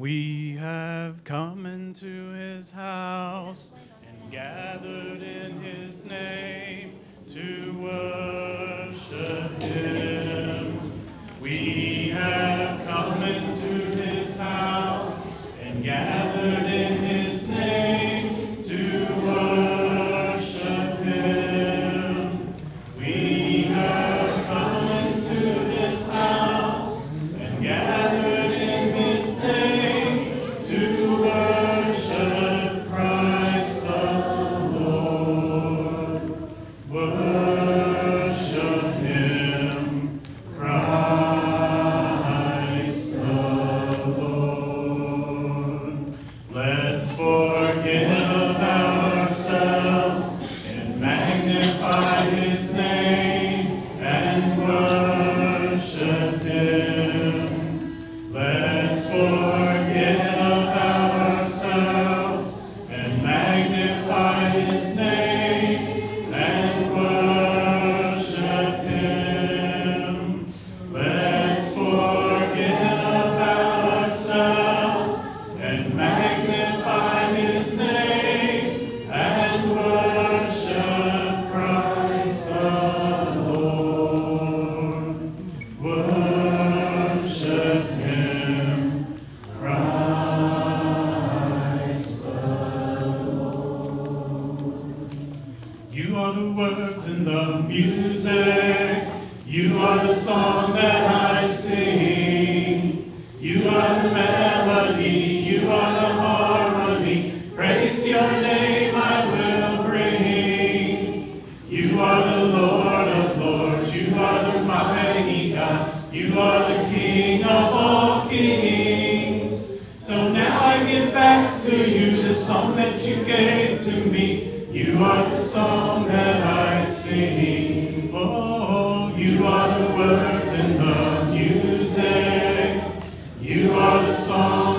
We have come into his house and gathered in his name to worship him. We have song.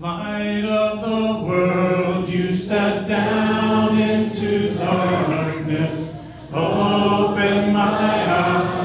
Light of the world, you step down into darkness. Open my eyes.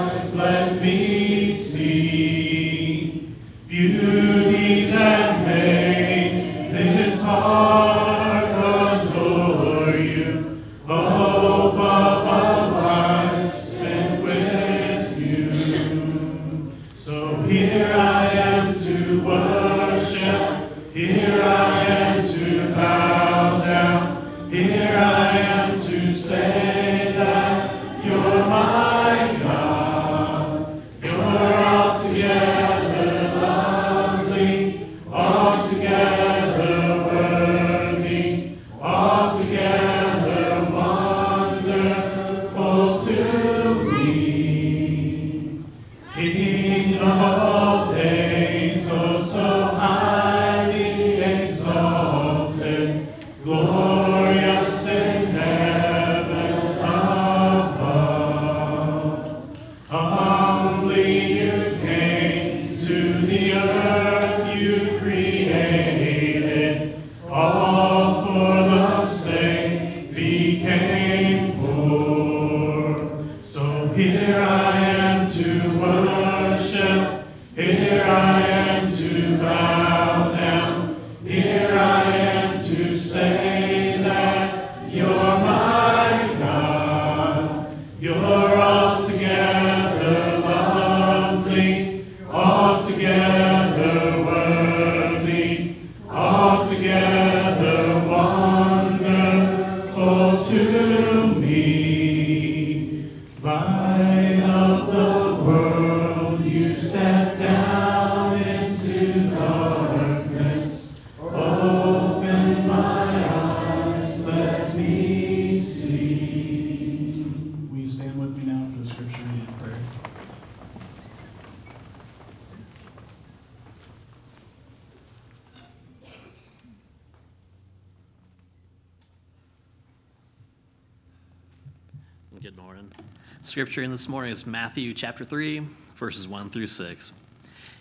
Scripture in this morning is Matthew chapter 3, verses 1 through 6.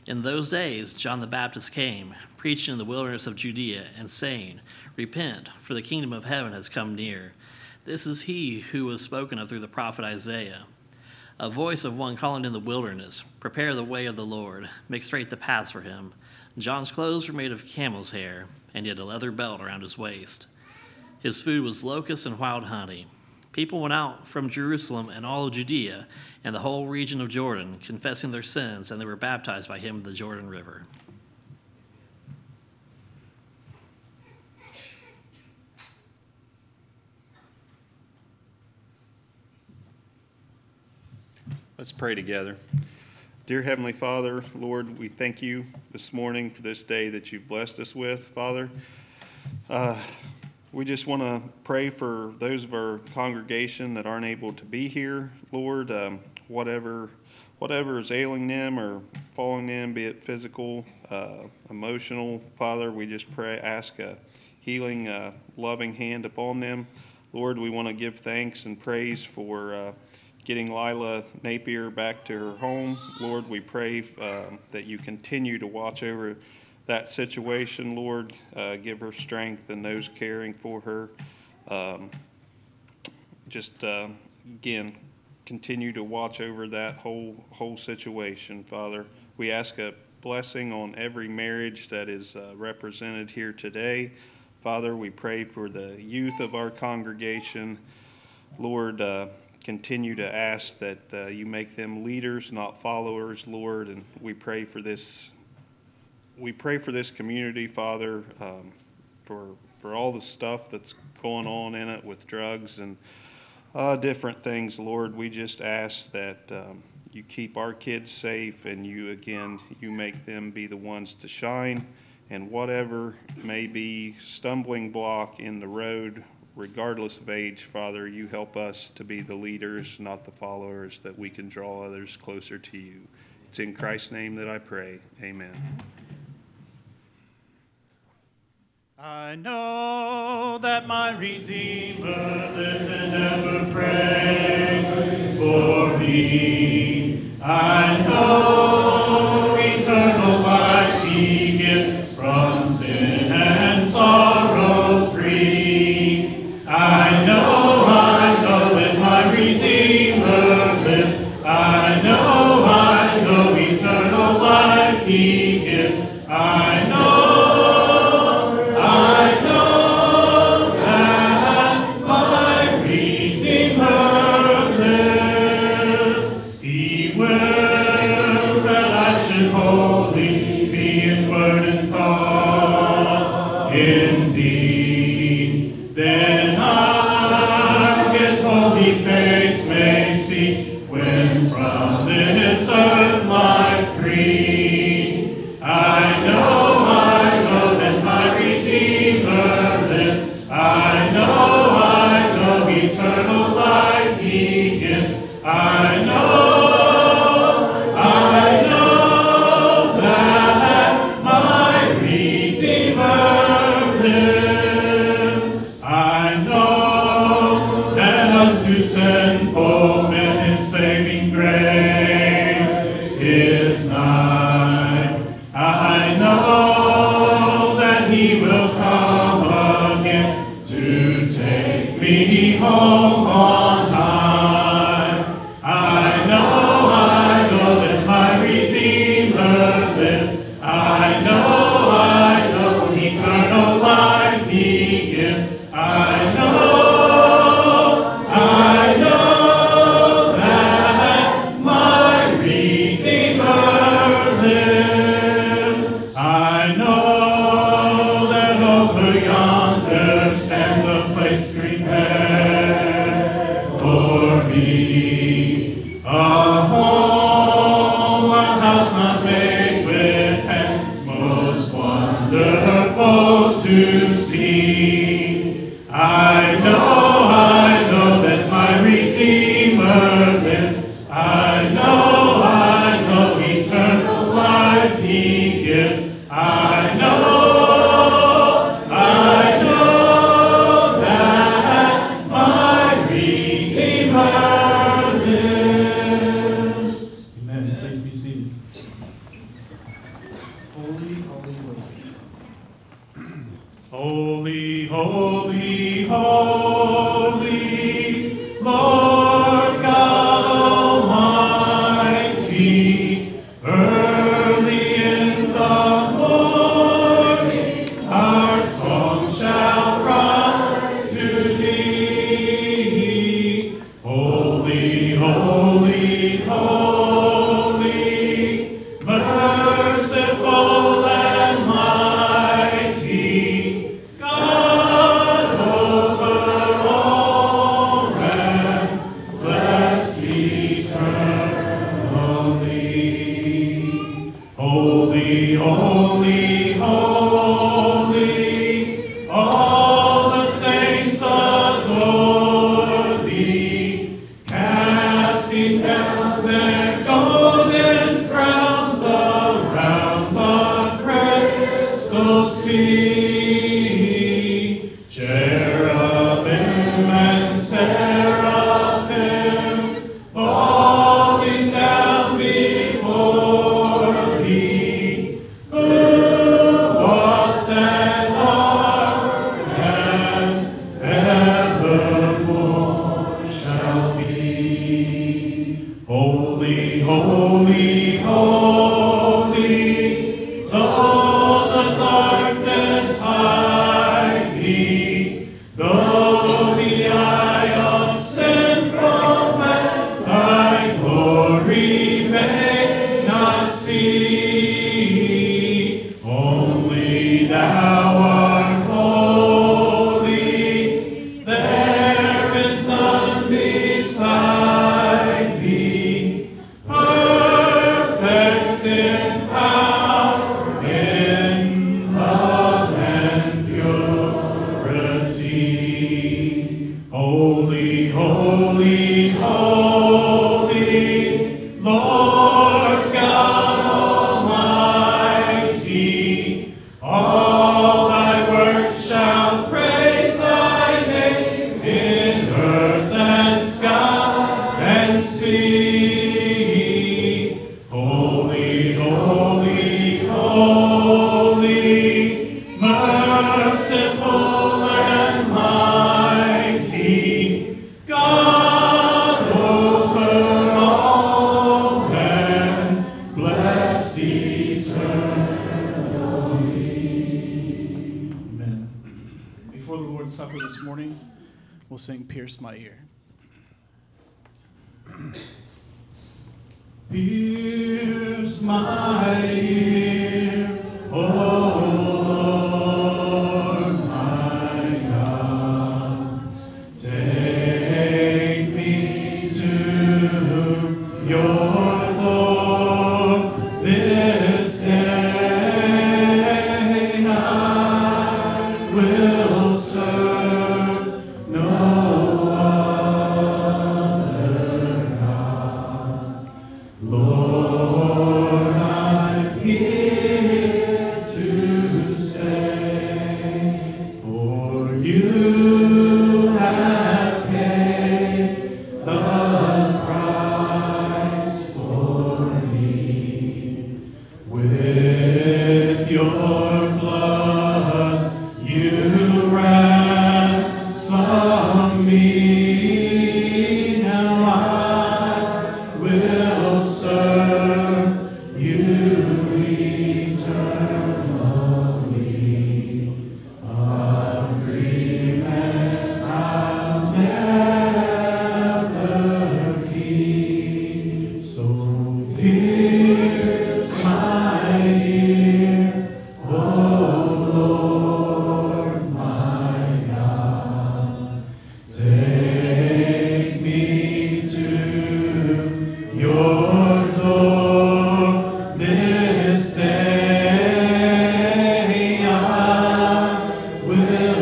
In those days, John the Baptist came, preaching in the wilderness of Judea, and saying, Repent, for the kingdom of heaven has come near. This is he who was spoken of through the prophet Isaiah. A voice of one calling in the wilderness, Prepare the way of the Lord, make straight the paths for him. John's clothes were made of camel's hair, and he had a leather belt around his waist. His food was locusts and wild honey. People went out from Jerusalem and all of Judea and the whole region of Jordan, confessing their sins, and they were baptized by him in the Jordan River. Let's pray together. Dear Heavenly Father, Lord, we thank you this morning for this day that you've blessed us with, Father. Uh, we just want to pray for those of our congregation that aren't able to be here, Lord. Um, whatever, whatever is ailing them or falling them, be it physical, uh, emotional, Father, we just pray, ask a healing, uh, loving hand upon them. Lord, we want to give thanks and praise for uh, getting Lila Napier back to her home. Lord, we pray um, that you continue to watch over that situation, Lord. Uh, give her strength and those caring for her. Um, just uh, again, continue to watch over that whole whole situation, Father. We ask a blessing on every marriage that is uh, represented here today. Father, we pray for the youth of our congregation. Lord, uh, continue to ask that uh, you make them leaders, not followers, Lord. And we pray for this. We pray for this community, Father, um, for for all the stuff that's going on in it with drugs and uh, different things, Lord. We just ask that um, you keep our kids safe, and you again, you make them be the ones to shine. And whatever may be stumbling block in the road regardless of age, Father, you help us to be the leaders, not the followers, that we can draw others closer to you. It's in Christ's name that I pray. Amen. I know that my Redeemer lives and ever prays for me. I know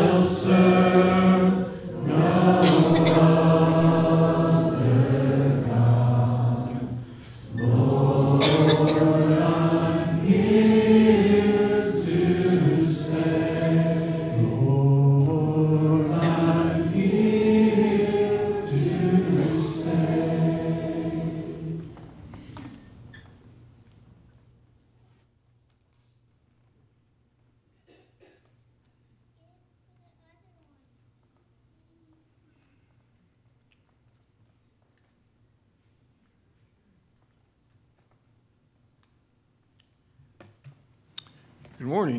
will serve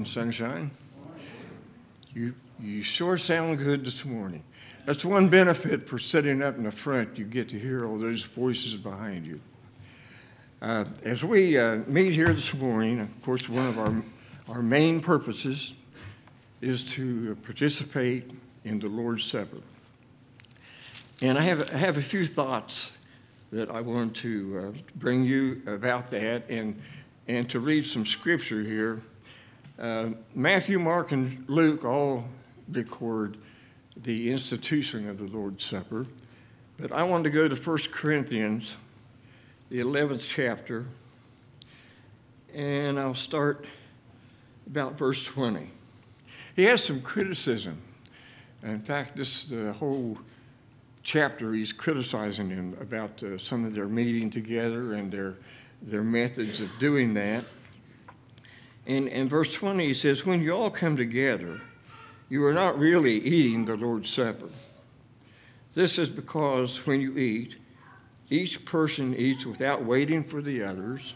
morning, sunshine. You, you sure sound good this morning. That's one benefit for sitting up in the front. You get to hear all those voices behind you. Uh, as we uh, meet here this morning, of course, one of our, our main purposes is to participate in the Lord's Supper. And I have, I have a few thoughts that I want to uh, bring you about that and, and to read some scripture here. Uh, Matthew, Mark, and Luke all record the institution of the Lord's Supper. But I wanted to go to 1 Corinthians, the 11th chapter, and I'll start about verse 20. He has some criticism. In fact, this the whole chapter, he's criticizing them about uh, some of their meeting together and their, their methods of doing that. And in verse 20, he says, When you all come together, you are not really eating the Lord's Supper. This is because when you eat, each person eats without waiting for the others.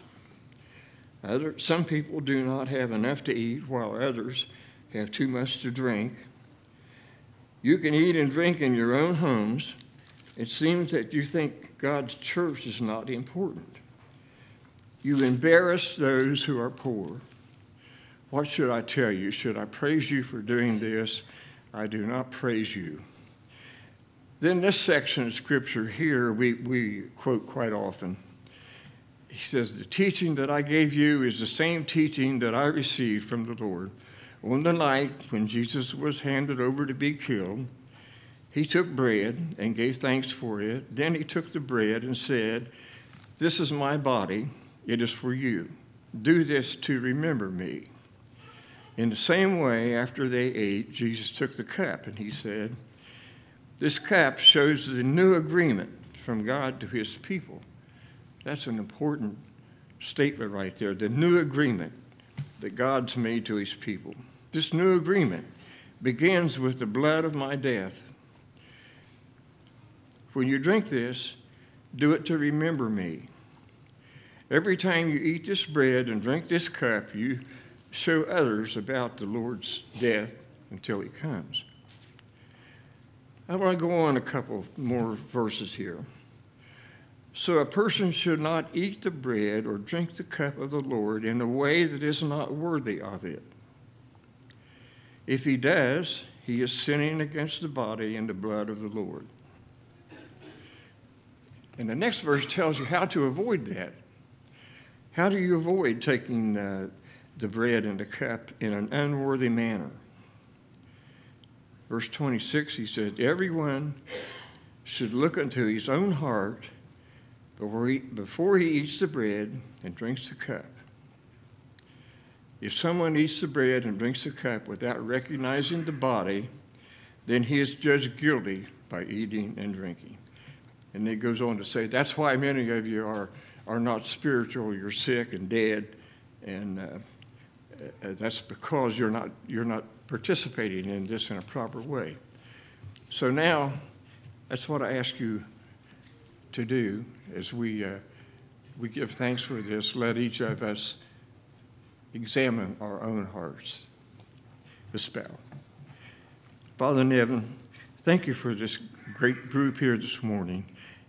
Other, some people do not have enough to eat, while others have too much to drink. You can eat and drink in your own homes. It seems that you think God's church is not important. You embarrass those who are poor. What should I tell you? Should I praise you for doing this? I do not praise you. Then, this section of scripture here, we, we quote quite often. He says, The teaching that I gave you is the same teaching that I received from the Lord. On the night when Jesus was handed over to be killed, he took bread and gave thanks for it. Then he took the bread and said, This is my body, it is for you. Do this to remember me. In the same way, after they ate, Jesus took the cup and he said, This cup shows the new agreement from God to his people. That's an important statement right there the new agreement that God's made to his people. This new agreement begins with the blood of my death. When you drink this, do it to remember me. Every time you eat this bread and drink this cup, you show others about the Lord's death until he comes. I want to go on a couple more verses here. So a person should not eat the bread or drink the cup of the Lord in a way that is not worthy of it. If he does, he is sinning against the body and the blood of the Lord. And the next verse tells you how to avoid that. How do you avoid taking uh, the bread and the cup in an unworthy manner? Verse 26, he said, Everyone should look unto his own heart before he, before he eats the bread and drinks the cup. If someone eats the bread and drinks the cup without recognizing the body, then he is judged guilty by eating and drinking. And it goes on to say that's why many of you are, are not spiritual, you're sick and dead, and uh, uh, that's because you're not, you're not participating in this in a proper way. So now, that's what I ask you to do as we, uh, we give thanks for this. Let each of us examine our own hearts. Let's bow. Father in heaven, thank you for this great group here this morning.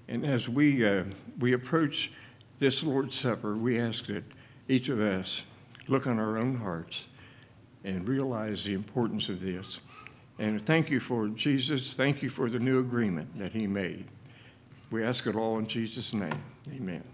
And as we, uh, we approach this Lord's Supper, we ask that each of us look on our own hearts and realize the importance of this. And thank you for Jesus. Thank you for the new agreement that he made. We ask it all in Jesus' name. Amen.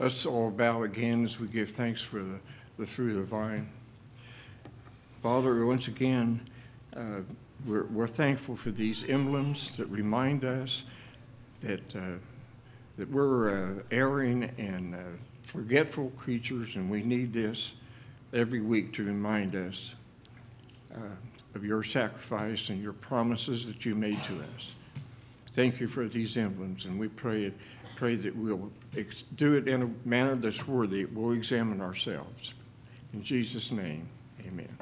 Let's all bow again as we give thanks for the, the fruit of the vine. Father, once again, uh, we're, we're thankful for these emblems that remind us that, uh, that we're uh, erring and uh, forgetful creatures, and we need this every week to remind us uh, of your sacrifice and your promises that you made to us. Thank you for these emblems, and we pray, pray that we'll ex- do it in a manner that's worthy. We'll examine ourselves. In Jesus' name, amen.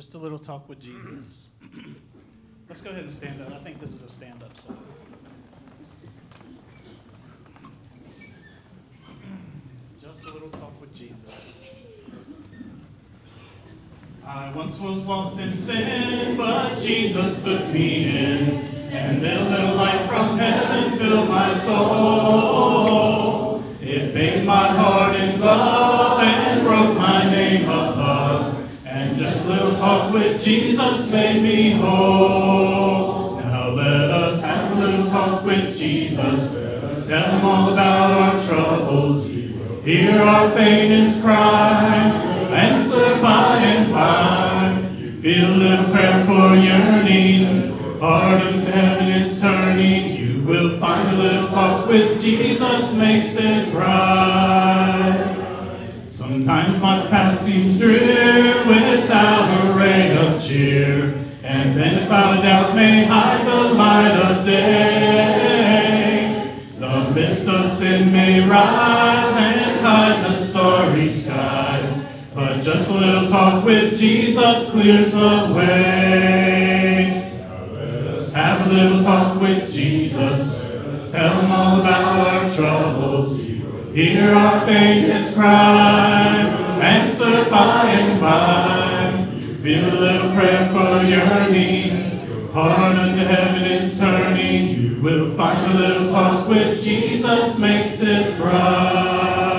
Just a little talk with Jesus. Let's go ahead and stand up. I think this is a stand up song. Just a little talk with Jesus. I once was lost in sin, but Jesus took me in, and then a little light from heaven filled my soul. It made my heart in love and broke my name and just a little talk with Jesus made me whole. Now let us have a little talk with Jesus, tell him all about our troubles. He will Hear our faintest cry, answer by and by. Feel a little prayer for yearning, heart into heaven is turning. You will find a little talk with Jesus makes it right. Sometimes my past seems drear without a ray of cheer, and then a cloud of doubt may hide the light of day. The mist of sin may rise and hide the starry skies, but just a little talk with Jesus clears the way. Have a little talk with Jesus, tell him all about our troubles. Hear our faintest cry, answer by and by. Feel a little prayer for yearning, heart unto heaven is turning. You will find a little talk with Jesus makes it right.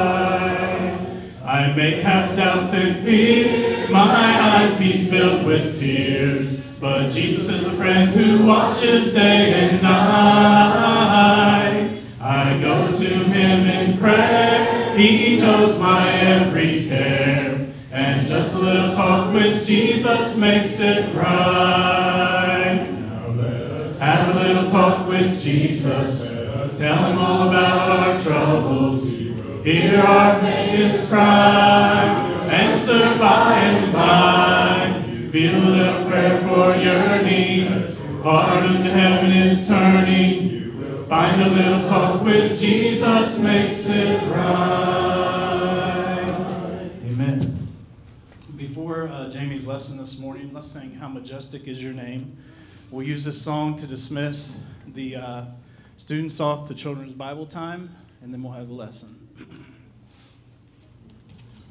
I may have doubts and fear, my eyes be filled with tears, but Jesus is a friend who watches day and night. I go to him in prayer, he knows my every care, and just a little talk with Jesus makes it right. Now let us have a little talk with Jesus, Tell him all about our troubles. Hear our faintest cry. Answer by and by. Feel a prayer for your need. Heart in heaven is turning. Find a little talk with Jesus makes it right. Amen. Before uh, Jamie's lesson this morning, let's sing How Majestic Is Your Name. We'll use this song to dismiss the uh, students off to children's Bible time, and then we'll have a lesson.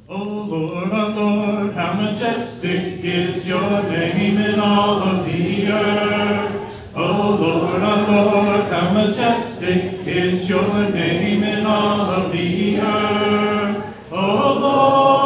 Oh Lord, our Lord, how majestic is your name in all of the earth. Oh Lord, our Lord, how majestic is your name in all of the earth. Oh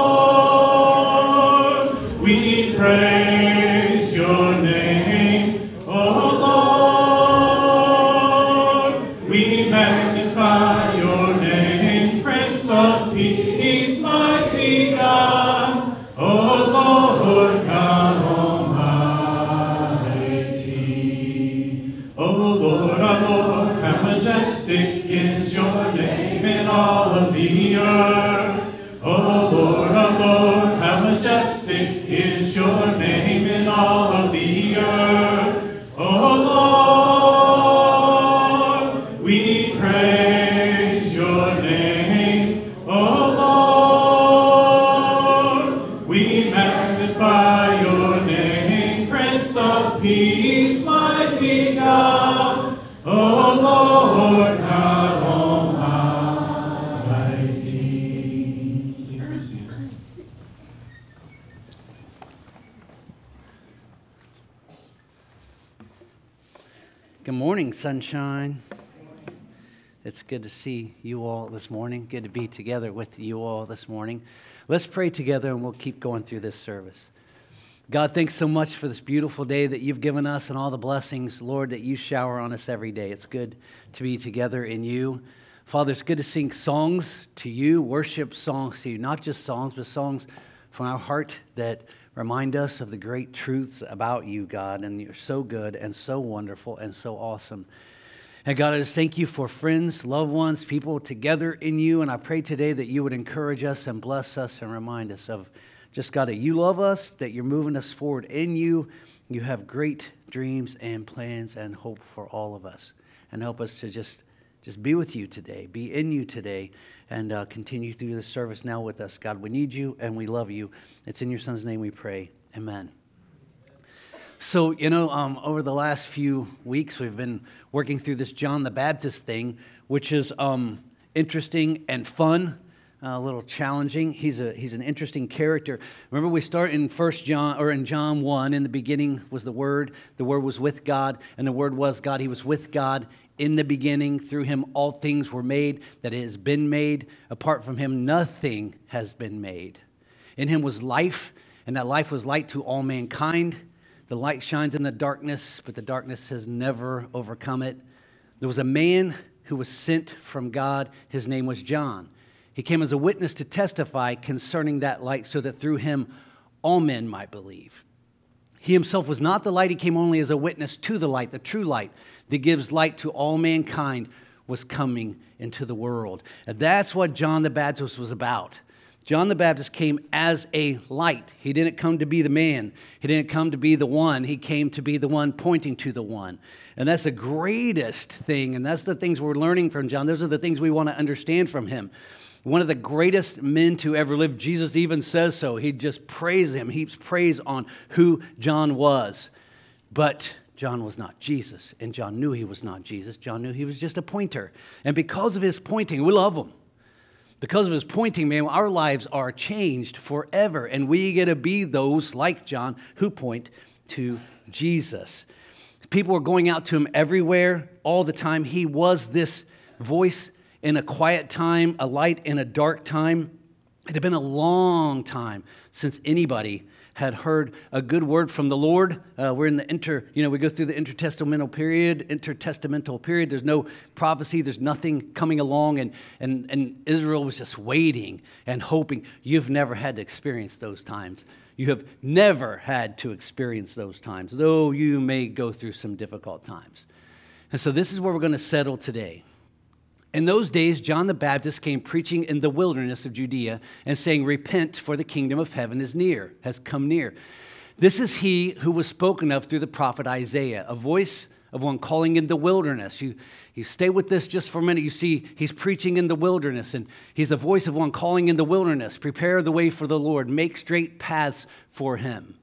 morning, sunshine. It's good to see you all this morning. Good to be together with you all this morning. Let's pray together and we'll keep going through this service. God, thanks so much for this beautiful day that you've given us and all the blessings, Lord, that you shower on us every day. It's good to be together in you. Father, it's good to sing songs to you, worship songs to you, not just songs, but songs from our heart that remind us of the great truths about you, God. And you're so good and so wonderful and so awesome. And God, I just thank you for friends, loved ones, people together in you. And I pray today that you would encourage us and bless us and remind us of just, God, that you love us, that you're moving us forward in you. You have great dreams and plans and hope for all of us. And help us to just, just be with you today, be in you today, and uh, continue through this service now with us. God, we need you and we love you. It's in your son's name we pray. Amen. So, you know, um, over the last few weeks, we've been working through this John the Baptist thing, which is um, interesting and fun, uh, a little challenging. He's, a, he's an interesting character. Remember, we start in First John, or in John 1, in the beginning was the Word, the Word was with God, and the Word was God. He was with God in the beginning. Through him, all things were made, that it has been made. Apart from him, nothing has been made. In him was life, and that life was light to all mankind. The light shines in the darkness, but the darkness has never overcome it. There was a man who was sent from God. His name was John. He came as a witness to testify concerning that light, so that through him all men might believe. He himself was not the light, he came only as a witness to the light, the true light that gives light to all mankind was coming into the world. And that's what John the Baptist was about. John the Baptist came as a light. He didn't come to be the man. He didn't come to be the one. He came to be the one pointing to the one. And that's the greatest thing. And that's the things we're learning from John. Those are the things we want to understand from him. One of the greatest men to ever live, Jesus even says so. He just praises him, heaps praise on who John was. But John was not Jesus, and John knew he was not Jesus. John knew he was just a pointer. And because of his pointing, we love him. Because of his pointing, man, our lives are changed forever, and we get to be those like John who point to Jesus. People were going out to him everywhere, all the time. He was this voice in a quiet time, a light in a dark time. It had been a long time since anybody had heard a good word from the Lord. Uh, we're in the inter, you know, we go through the intertestamental period, intertestamental period. There's no prophecy, there's nothing coming along, and, and, and Israel was just waiting and hoping. You've never had to experience those times. You have never had to experience those times, though you may go through some difficult times. And so this is where we're going to settle today. In those days, John the Baptist came preaching in the wilderness of Judea and saying, Repent, for the kingdom of heaven is near, has come near. This is he who was spoken of through the prophet Isaiah, a voice of one calling in the wilderness. You, you stay with this just for a minute. You see, he's preaching in the wilderness, and he's the voice of one calling in the wilderness. Prepare the way for the Lord, make straight paths for him.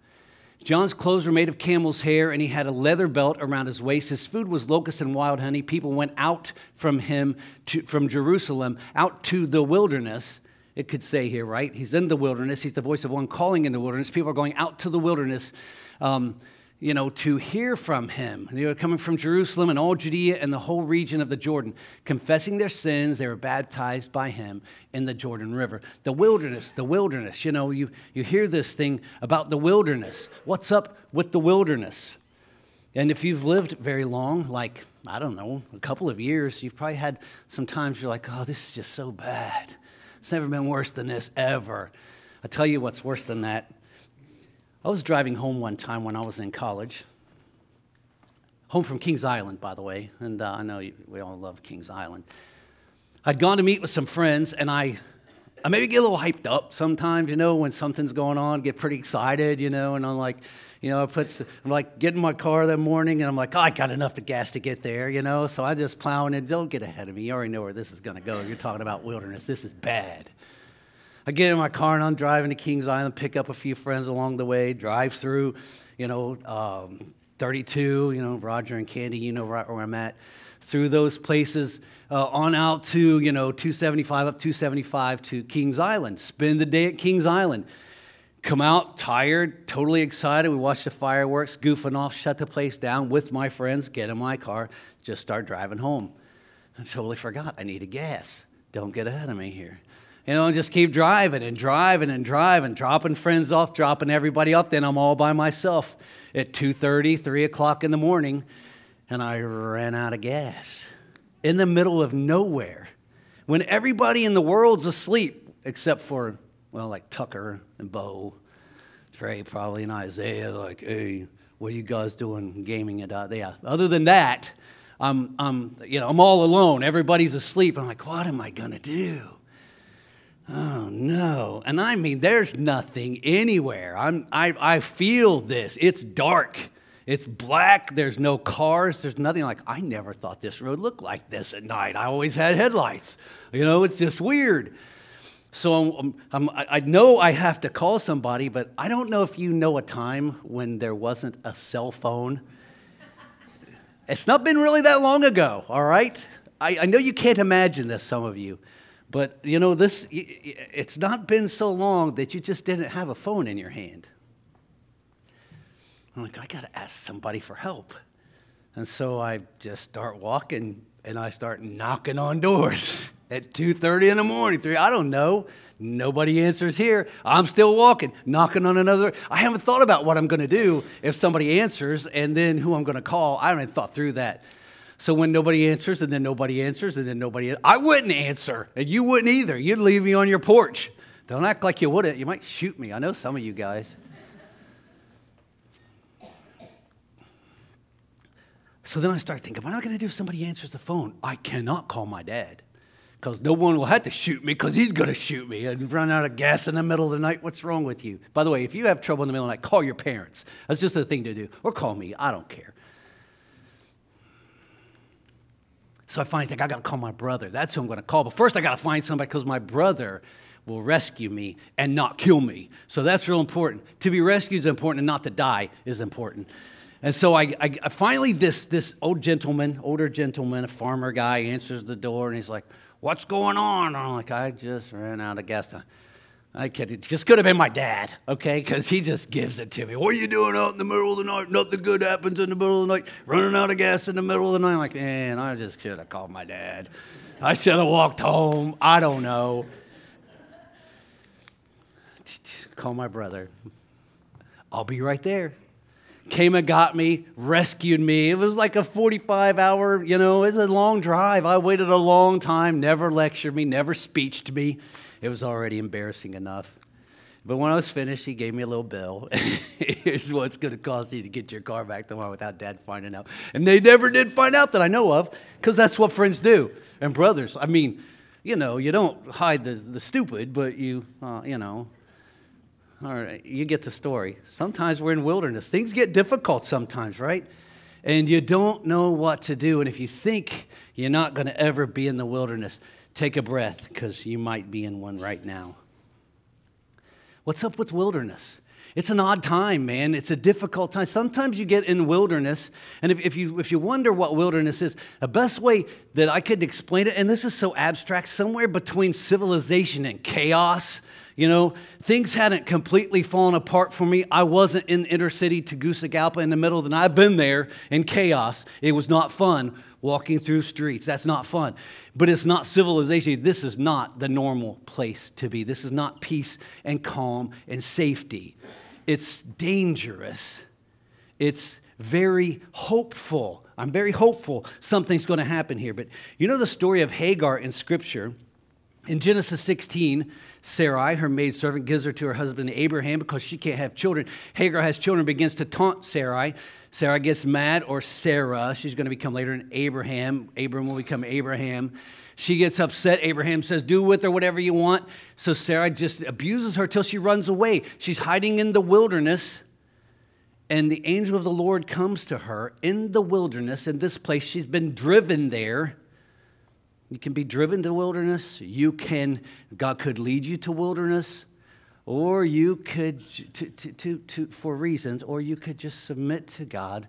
John's clothes were made of camel's hair, and he had a leather belt around his waist. His food was locusts and wild honey. People went out from him, to, from Jerusalem, out to the wilderness. It could say here, right? He's in the wilderness. He's the voice of one calling in the wilderness. People are going out to the wilderness. Um, you know, to hear from him. They were coming from Jerusalem and all Judea and the whole region of the Jordan, confessing their sins. They were baptized by him in the Jordan River. The wilderness, the wilderness. You know, you, you hear this thing about the wilderness. What's up with the wilderness? And if you've lived very long, like, I don't know, a couple of years, you've probably had some times you're like, oh, this is just so bad. It's never been worse than this ever. I tell you what's worse than that I was driving home one time when I was in college. Home from Kings Island, by the way, and uh, I know you, we all love Kings Island. I'd gone to meet with some friends, and I, I maybe get a little hyped up sometimes, you know, when something's going on, get pretty excited, you know, and I'm like, you know, I put, I'm like getting my car that morning, and I'm like, oh, I got enough gas to get there, you know, so I just plowing it. Don't get ahead of me. You already know where this is going to go. You're talking about wilderness. This is bad. I get in my car and I'm driving to Kings Island, pick up a few friends along the way, drive through, you know, um, 32, you know, Roger and Candy, you know right where I'm at, through those places uh, on out to, you know, 275, up 275 to Kings Island. Spend the day at Kings Island. Come out tired, totally excited. We watch the fireworks, goofing off, shut the place down with my friends, get in my car, just start driving home. I totally forgot I needed gas. Don't get ahead of me here. You know, and just keep driving and driving and driving, dropping friends off, dropping everybody off. Then I'm all by myself at 2.30, 3 o'clock in the morning, and I ran out of gas in the middle of nowhere when everybody in the world's asleep except for, well, like Tucker and Bo, Trey probably, and Isaiah, like, hey, what are you guys doing gaming it out? Yeah. Other than that, I'm, I'm, you know, I'm all alone. Everybody's asleep. I'm like, what am I to do? Oh no. And I mean, there's nothing anywhere. I'm, I, I feel this. It's dark. It's black. There's no cars. There's nothing like, I never thought this road looked like this at night. I always had headlights. You know, it's just weird. So I'm, I'm, i know I have to call somebody, but I don't know if you know a time when there wasn't a cell phone. It's not been really that long ago, all right? I, I know you can't imagine this, some of you. But you know, this it's not been so long that you just didn't have a phone in your hand. I'm like, I gotta ask somebody for help. And so I just start walking and I start knocking on doors at 2:30 in the morning. 3, I don't know. Nobody answers here. I'm still walking, knocking on another. I haven't thought about what I'm going to do if somebody answers and then who I'm going to call. I haven't thought through that. So when nobody answers, and then nobody answers, and then nobody, I wouldn't answer, and you wouldn't either. You'd leave me on your porch. Don't act like you wouldn't. You might shoot me. I know some of you guys. So then I start thinking, what am I going to do if somebody answers the phone? I cannot call my dad because no one will have to shoot me because he's going to shoot me and run out of gas in the middle of the night. What's wrong with you? By the way, if you have trouble in the middle of the night, call your parents. That's just the thing to do. Or call me. I don't care. So I finally think I got to call my brother. That's who I'm going to call. But first, I got to find somebody because my brother will rescue me and not kill me. So that's real important. To be rescued is important, and not to die is important. And so I, I, I finally, this, this old gentleman, older gentleman, a farmer guy, answers the door and he's like, What's going on? And I'm like, I just ran out of gas. Time. I kid. It just could have been my dad, okay? Because he just gives it to me. What are you doing out in the middle of the night? Nothing good happens in the middle of the night. Running out of gas in the middle of the night. I'm like, man, I just should have called my dad. I should have walked home. I don't know. Call my brother. I'll be right there. Came and got me, rescued me. It was like a 45 hour, you know, it's a long drive. I waited a long time, never lectured me, never speeched me. It was already embarrassing enough. But when I was finished, he gave me a little bill. Here's what it's going to cost you to get your car back tomorrow without dad finding out. And they never did find out that I know of, because that's what friends do and brothers. I mean, you know, you don't hide the, the stupid, but you, uh, you know, all right, you get the story. Sometimes we're in wilderness. Things get difficult sometimes, right? And you don't know what to do. And if you think you're not going to ever be in the wilderness, take a breath because you might be in one right now. What's up with wilderness? It's an odd time, man. It's a difficult time. Sometimes you get in wilderness, and if, if, you, if you wonder what wilderness is, the best way that I could explain it, and this is so abstract, somewhere between civilization and chaos. You know, things hadn't completely fallen apart for me. I wasn't in inner city Tegucigalpa in the middle of the night. I've been there in chaos. It was not fun walking through streets. That's not fun. But it's not civilization. This is not the normal place to be. This is not peace and calm and safety. It's dangerous. It's very hopeful. I'm very hopeful something's going to happen here. But you know the story of Hagar in Scripture? In Genesis 16, Sarai, her maidservant, gives her to her husband Abraham because she can't have children. Hagar has children, begins to taunt Sarai. Sarah gets mad, or Sarah, she's going to become later an Abraham. Abram will become Abraham. She gets upset. Abraham says, Do with her whatever you want. So Sarah just abuses her till she runs away. She's hiding in the wilderness. And the angel of the Lord comes to her in the wilderness, in this place. She's been driven there. You can be driven to wilderness. You can, God could lead you to wilderness, or you could, to, to, to, to, for reasons, or you could just submit to God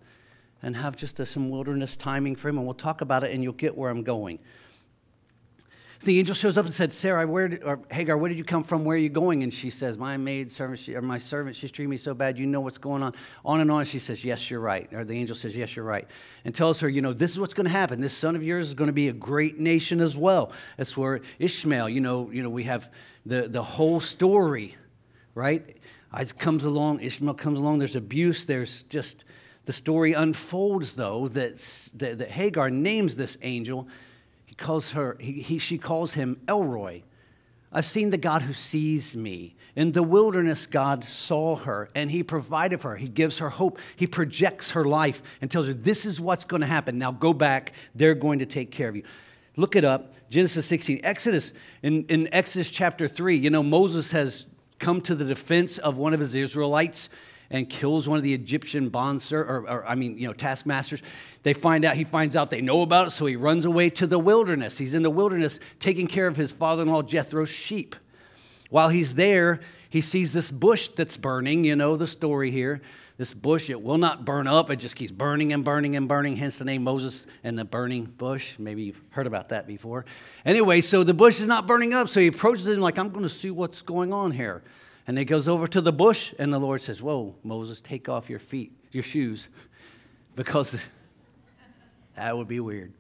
and have just a, some wilderness timing for Him. And we'll talk about it and you'll get where I'm going. The angel shows up and said, Sarah, where did, or Hagar, where did you come from? Where are you going? And she says, My maid servant, she, or my servant, she's treating me so bad. You know what's going on. On and on. She says, Yes, you're right. Or the angel says, Yes, you're right. And tells her, You know, this is what's going to happen. This son of yours is going to be a great nation as well. That's where Ishmael, you know, you know, we have the, the whole story, right? Isaac comes along, Ishmael comes along, there's abuse, there's just, the story unfolds though that, that, that Hagar names this angel he calls her, he, he, she calls him El Roi. I've seen the God who sees me. In the wilderness, God saw her and He provided for her. He gives her hope. He projects her life and tells her, This is what's going to happen. Now go back. They're going to take care of you. Look it up Genesis 16. Exodus, in, in Exodus chapter 3, you know, Moses has come to the defense of one of his Israelites and kills one of the Egyptian bonds, or, or, I mean, you know, taskmasters. They find out, he finds out they know about it, so he runs away to the wilderness. He's in the wilderness taking care of his father in law Jethro's sheep. While he's there, he sees this bush that's burning. You know the story here. This bush, it will not burn up, it just keeps burning and burning and burning, hence the name Moses and the burning bush. Maybe you've heard about that before. Anyway, so the bush is not burning up, so he approaches it like, I'm going to see what's going on here. And he goes over to the bush, and the Lord says, Whoa, Moses, take off your feet, your shoes, because that would be weird.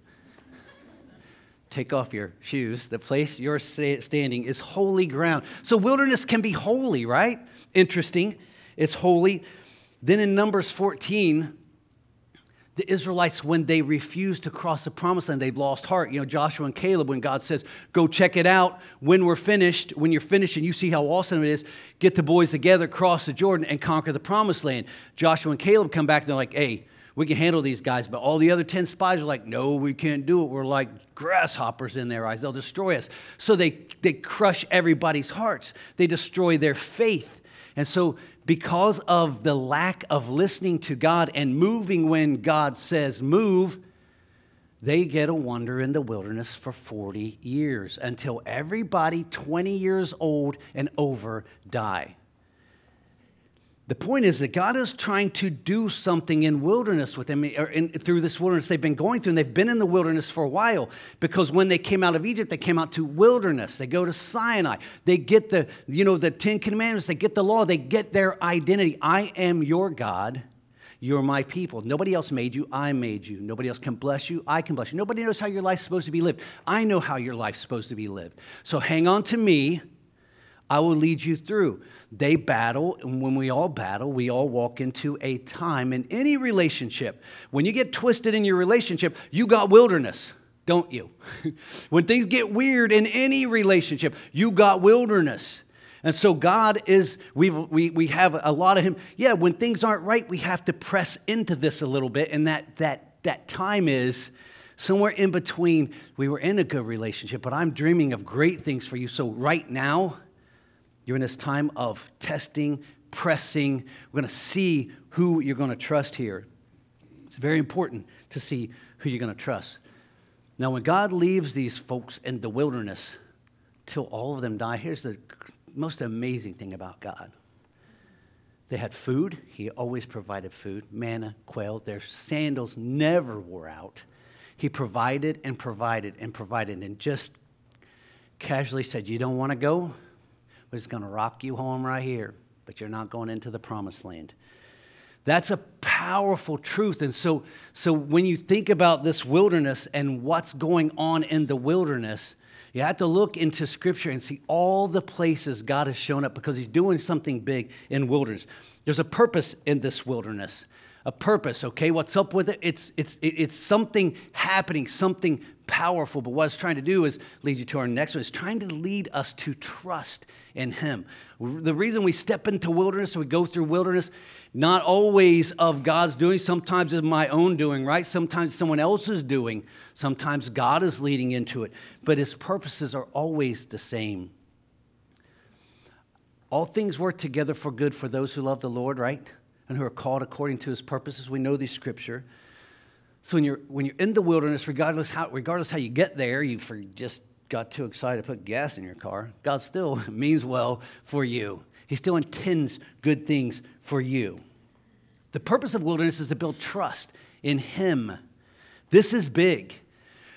Take off your shoes. The place you're standing is holy ground. So, wilderness can be holy, right? Interesting. It's holy. Then in Numbers 14, the Israelites, when they refuse to cross the promised land, they've lost heart. You know, Joshua and Caleb, when God says, go check it out when we're finished, when you're finished and you see how awesome it is, get the boys together, cross the Jordan, and conquer the promised land. Joshua and Caleb come back and they're like, hey, we can handle these guys. But all the other 10 spies are like, no, we can't do it. We're like grasshoppers in their eyes. They'll destroy us. So they, they crush everybody's hearts, they destroy their faith. And so because of the lack of listening to God and moving when God says move, they get a wander in the wilderness for 40 years until everybody 20 years old and over die. The point is that God is trying to do something in wilderness with them, or in, through this wilderness they've been going through, and they've been in the wilderness for a while. Because when they came out of Egypt, they came out to wilderness. They go to Sinai. They get the, you know, the Ten Commandments. They get the law. They get their identity. I am your God. You're my people. Nobody else made you. I made you. Nobody else can bless you. I can bless you. Nobody knows how your life's supposed to be lived. I know how your life's supposed to be lived. So hang on to me. I will lead you through. They battle, and when we all battle, we all walk into a time in any relationship. When you get twisted in your relationship, you got wilderness, don't you? when things get weird in any relationship, you got wilderness. And so God is, we we, we have a lot of Him. Yeah, when things aren't right, we have to press into this a little bit. And that, that, that time is somewhere in between. We were in a good relationship, but I'm dreaming of great things for you. So right now, you're in this time of testing, pressing. We're going to see who you're going to trust here. It's very important to see who you're going to trust. Now, when God leaves these folks in the wilderness till all of them die, here's the most amazing thing about God. They had food. He always provided food manna, quail. Their sandals never wore out. He provided and provided and provided and just casually said, You don't want to go? We're just going to rock you home right here, but you're not going into the promised land. That's a powerful truth. And so, so when you think about this wilderness and what's going on in the wilderness, you have to look into Scripture and see all the places God has shown up because He's doing something big in wilderness. There's a purpose in this wilderness. A purpose, okay? What's up with it? It's, it's, it's something happening, something powerful. But what it's trying to do is lead you to our next one. It's trying to lead us to trust in Him. The reason we step into wilderness, we go through wilderness, not always of God's doing, sometimes of my own doing, right? Sometimes someone else's doing. Sometimes God is leading into it. But His purposes are always the same. All things work together for good for those who love the Lord, right? And who are called according to His purposes. We know the scripture. So when you're, when you're in the wilderness, regardless how, regardless how you get there, you just got too excited to put gas in your car, God still means well for you. He still intends good things for you. The purpose of wilderness is to build trust in Him. This is big.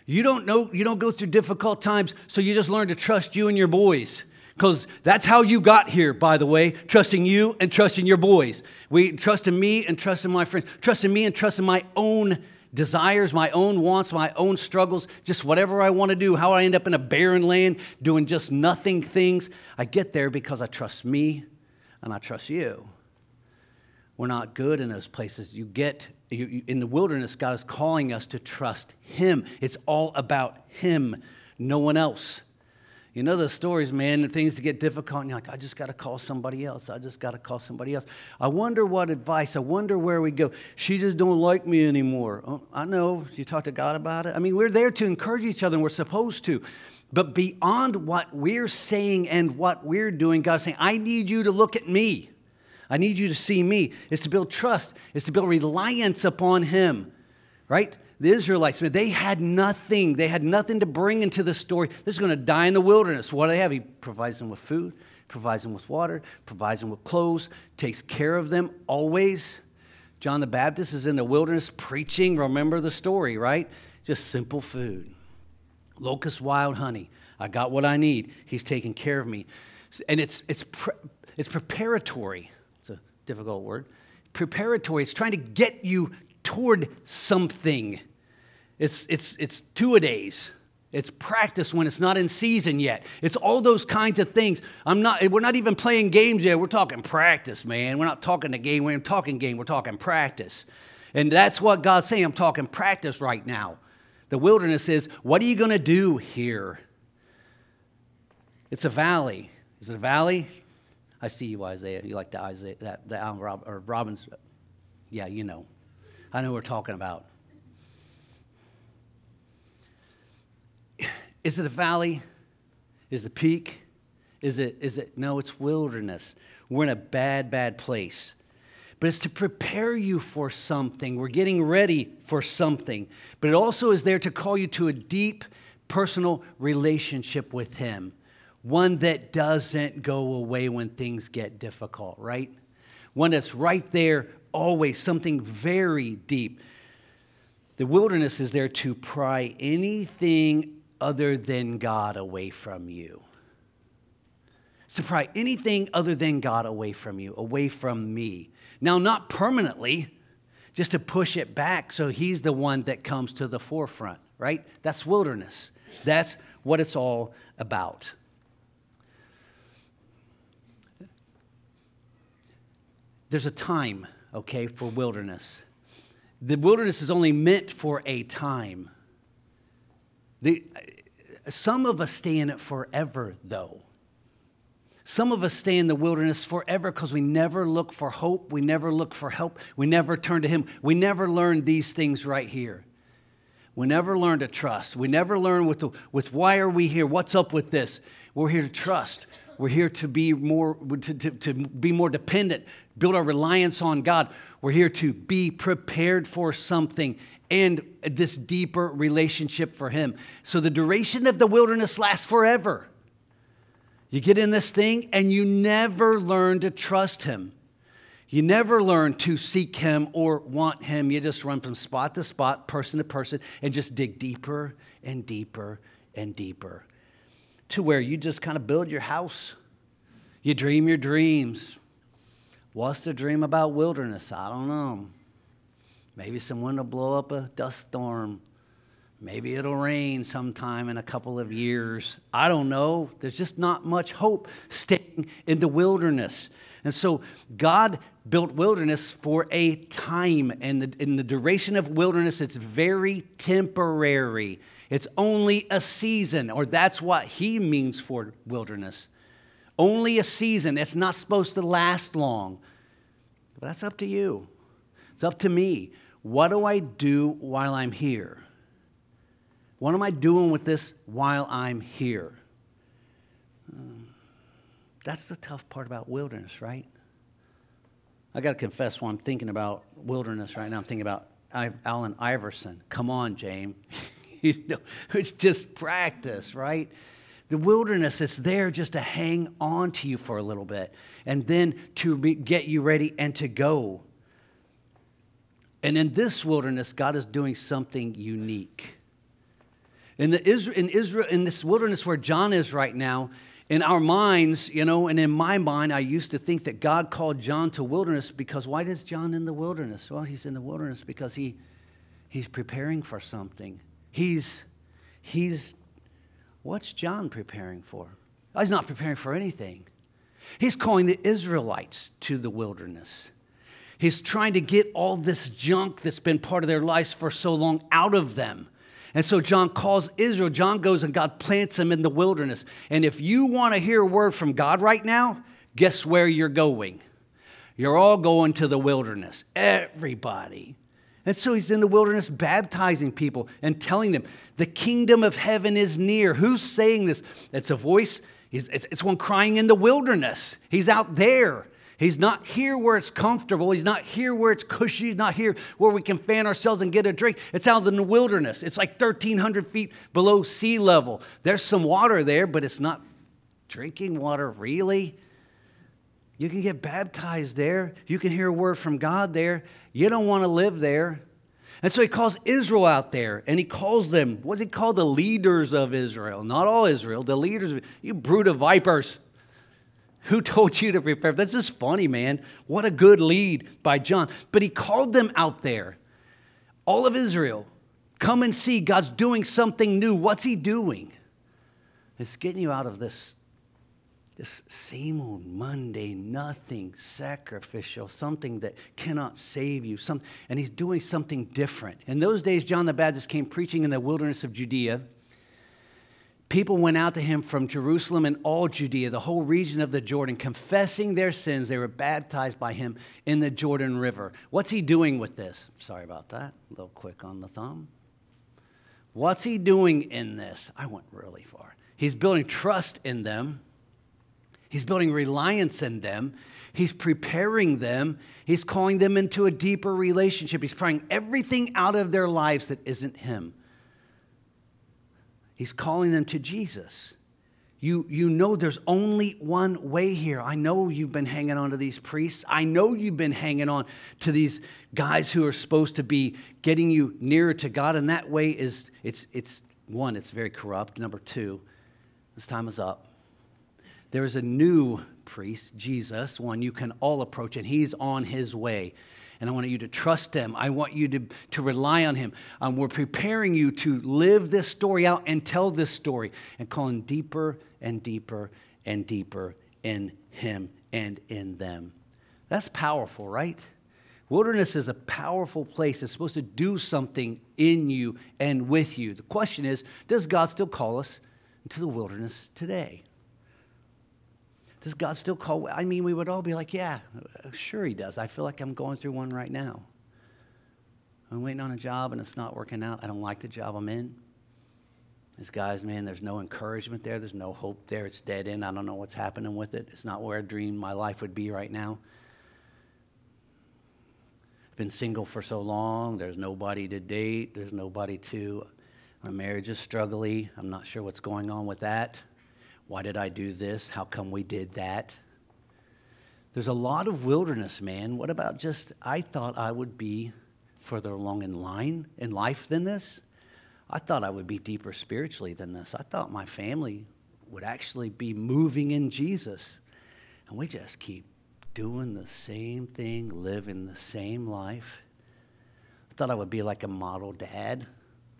You don't know, you don't go through difficult times, so you just learn to trust you and your boys. Because that's how you got here, by the way, trusting you and trusting your boys. We trust in me and trust in my friends, trust in me and trust in my own desires, my own wants, my own struggles, just whatever I want to do, how I end up in a barren land doing just nothing things. I get there because I trust me and I trust you. We're not good in those places. You get you, you, in the wilderness, God is calling us to trust Him. It's all about Him, no one else. You know the stories, man, and things get difficult, and you're like, I just got to call somebody else. I just got to call somebody else. I wonder what advice, I wonder where we go. She just don't like me anymore. Oh, I know. You talk to God about it. I mean, we're there to encourage each other, and we're supposed to. But beyond what we're saying and what we're doing, God's saying, I need you to look at me. I need you to see me. Is to build trust, is to build reliance upon Him, right? The Israelites, man, they had nothing. They had nothing to bring into the story. They're going to die in the wilderness. What do they have? He provides them with food, provides them with water, provides them with clothes, takes care of them always. John the Baptist is in the wilderness preaching. Remember the story, right? Just simple food. Locust wild honey. I got what I need. He's taking care of me. And it's, it's, pre- it's preparatory. It's a difficult word. Preparatory. It's trying to get you toward something. It's, it's, it's two a days. It's practice when it's not in season yet. It's all those kinds of things. I'm not, we're not even playing games yet. We're talking practice, man. We're not talking the game. We're talking game. We're talking practice. And that's what God's saying. I'm talking practice right now. The wilderness is, what are you going to do here? It's a valley. Is it a valley? I see you, Isaiah. You like the Isaiah, that, the Alan Rob, or Robbins. Yeah, you know. I know we're talking about. Is it a valley? Is it a peak? Is it, is it, no, it's wilderness. We're in a bad, bad place. But it's to prepare you for something. We're getting ready for something. But it also is there to call you to a deep personal relationship with Him, one that doesn't go away when things get difficult, right? One that's right there always something very deep. The wilderness is there to pry anything other than God away from you. To pry anything other than God away from you, away from me. Now, not permanently, just to push it back so He's the one that comes to the forefront, right? That's wilderness. That's what it's all about. There's a time okay, for wilderness. The wilderness is only meant for a time. The, some of us stay in it forever, though. Some of us stay in the wilderness forever because we never look for hope. We never look for help. We never turn to Him. We never learn these things right here. We never learn to trust. We never learn with, the, with why are we here? What's up with this? We're here to trust. We're here to be more to, to, to be more dependent, build our reliance on God. We're here to be prepared for something and this deeper relationship for Him. So the duration of the wilderness lasts forever. You get in this thing and you never learn to trust Him. You never learn to seek Him or want Him. You just run from spot to spot, person to person, and just dig deeper and deeper and deeper to where you just kind of build your house. You dream your dreams. What's the dream about wilderness? I don't know. Maybe someone will blow up a dust storm. Maybe it'll rain sometime in a couple of years. I don't know. There's just not much hope staying in the wilderness. And so God built wilderness for a time, and the, in the duration of wilderness, it's very temporary. It's only a season, or that's what He means for wilderness. Only a season. It's not supposed to last long. But that's up to you. It's up to me. What do I do while I'm here? What am I doing with this while I'm here? That's the tough part about wilderness, right? I got to confess, when I'm thinking about wilderness right now, I'm thinking about Allen Iverson. Come on, James. you know, it's just practice, right? The wilderness is there just to hang on to you for a little bit and then to get you ready and to go. And in this wilderness, God is doing something unique. In, the in Israel, in this wilderness where John is right now, in our minds, you know, and in my mind, I used to think that God called John to wilderness because why is John in the wilderness? Well, he's in the wilderness because he, he's preparing for something. He's, he's, what's John preparing for? Oh, he's not preparing for anything. He's calling the Israelites to the wilderness. He's trying to get all this junk that's been part of their lives for so long out of them. And so John calls Israel. John goes and God plants them in the wilderness. And if you want to hear a word from God right now, guess where you're going? You're all going to the wilderness. Everybody. And so he's in the wilderness baptizing people and telling them, the kingdom of heaven is near. Who's saying this? It's a voice, it's one crying in the wilderness. He's out there. He's not here where it's comfortable. He's not here where it's cushy. He's not here where we can fan ourselves and get a drink. It's out in the wilderness. It's like 1,300 feet below sea level. There's some water there, but it's not drinking water, really. You can get baptized there. You can hear a word from God there. You don't want to live there. And so he calls Israel out there and he calls them, what's he called? the leaders of Israel? Not all Israel, the leaders of you brood of vipers. Who told you to prepare? That's just funny, man. What a good lead by John. But he called them out there. All of Israel, come and see. God's doing something new. What's he doing? It's getting you out of this, this same old mundane, nothing sacrificial, something that cannot save you. Some, and he's doing something different. In those days, John the Baptist came preaching in the wilderness of Judea People went out to him from Jerusalem and all Judea, the whole region of the Jordan, confessing their sins. They were baptized by him in the Jordan River. What's he doing with this? Sorry about that. A little quick on the thumb. What's he doing in this? I went really far. He's building trust in them, he's building reliance in them, he's preparing them, he's calling them into a deeper relationship. He's prying everything out of their lives that isn't him. He's calling them to Jesus. You, you know there's only one way here. I know you've been hanging on to these priests. I know you've been hanging on to these guys who are supposed to be getting you nearer to God. And that way is, it's, it's one, it's very corrupt. Number two, this time is up. There is a new priest, Jesus, one you can all approach, and he's on his way and I want you to trust Him. I want you to, to rely on Him. Um, we're preparing you to live this story out and tell this story and calling deeper and deeper and deeper in Him and in them. That's powerful, right? Wilderness is a powerful place. It's supposed to do something in you and with you. The question is does God still call us into the wilderness today? Does God still call? I mean, we would all be like, yeah, sure he does. I feel like I'm going through one right now. I'm waiting on a job and it's not working out. I don't like the job I'm in. This guys, man, there's no encouragement there. There's no hope there. It's dead end. I don't know what's happening with it. It's not where I dreamed my life would be right now. I've been single for so long. There's nobody to date. There's nobody to. My marriage is struggling. I'm not sure what's going on with that. Why did I do this? How come we did that? There's a lot of wilderness, man. What about just, I thought I would be further along in line in life than this? I thought I would be deeper spiritually than this. I thought my family would actually be moving in Jesus. And we just keep doing the same thing, living the same life. I thought I would be like a model dad.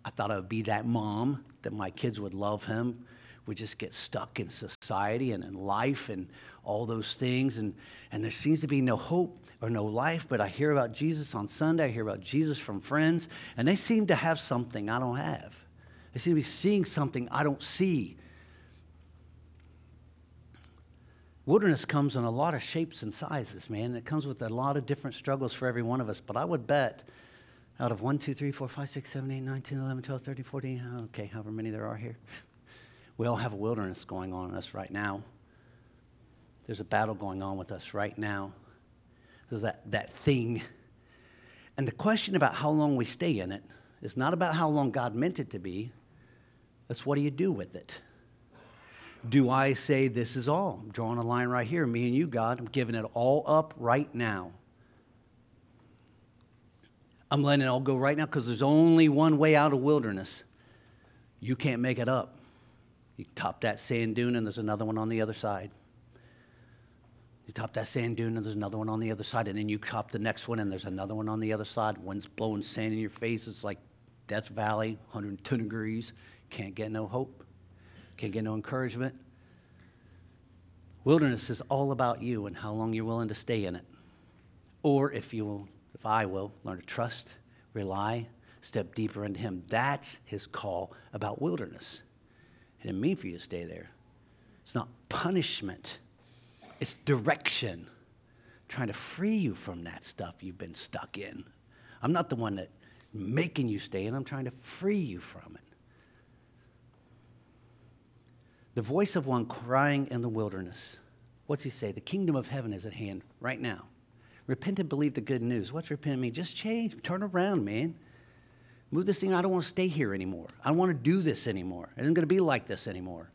I thought I would be that mom, that my kids would love him, would just get stuck in society and in life and all those things. And, and there seems to be no hope or no life, but I hear about Jesus on Sunday. I hear about Jesus from friends, and they seem to have something I don't have. They seem to be seeing something I don't see. Wilderness comes in a lot of shapes and sizes, man. It comes with a lot of different struggles for every one of us. But I would bet out of 1, 2, 3, 4, 5, 6, 7, 8, 9, 10, 11, 12, 13, 14, okay, however many there are here, we all have a wilderness going on in us right now. There's a battle going on with us right now. There's that, that thing. And the question about how long we stay in it is not about how long God meant it to be. It's what do you do with it? Do I say, This is all? I'm drawing a line right here. Me and you, God, I'm giving it all up right now. I'm letting it all go right now because there's only one way out of wilderness. You can't make it up. You top that sand dune, and there's another one on the other side. You top that sand dune, and there's another one on the other side. And then you top the next one, and there's another one on the other side. Wind's blowing sand in your face. It's like Death Valley, 110 degrees. Can't get no hope. Can't get no encouragement. Wilderness is all about you and how long you're willing to stay in it. Or if you will, if I will, learn to trust, rely, step deeper into Him. That's His call about wilderness. It didn't mean for you to stay there. It's not punishment, it's direction. Trying to free you from that stuff you've been stuck in. I'm not the one that making you stay in, I'm trying to free you from it. The voice of one crying in the wilderness. What's he say? The kingdom of heaven is at hand right now. Repent and believe the good news. What's repent mean? Just change, turn around, man. Move this thing. I don't want to stay here anymore. I don't want to do this anymore. It isn't going to be like this anymore.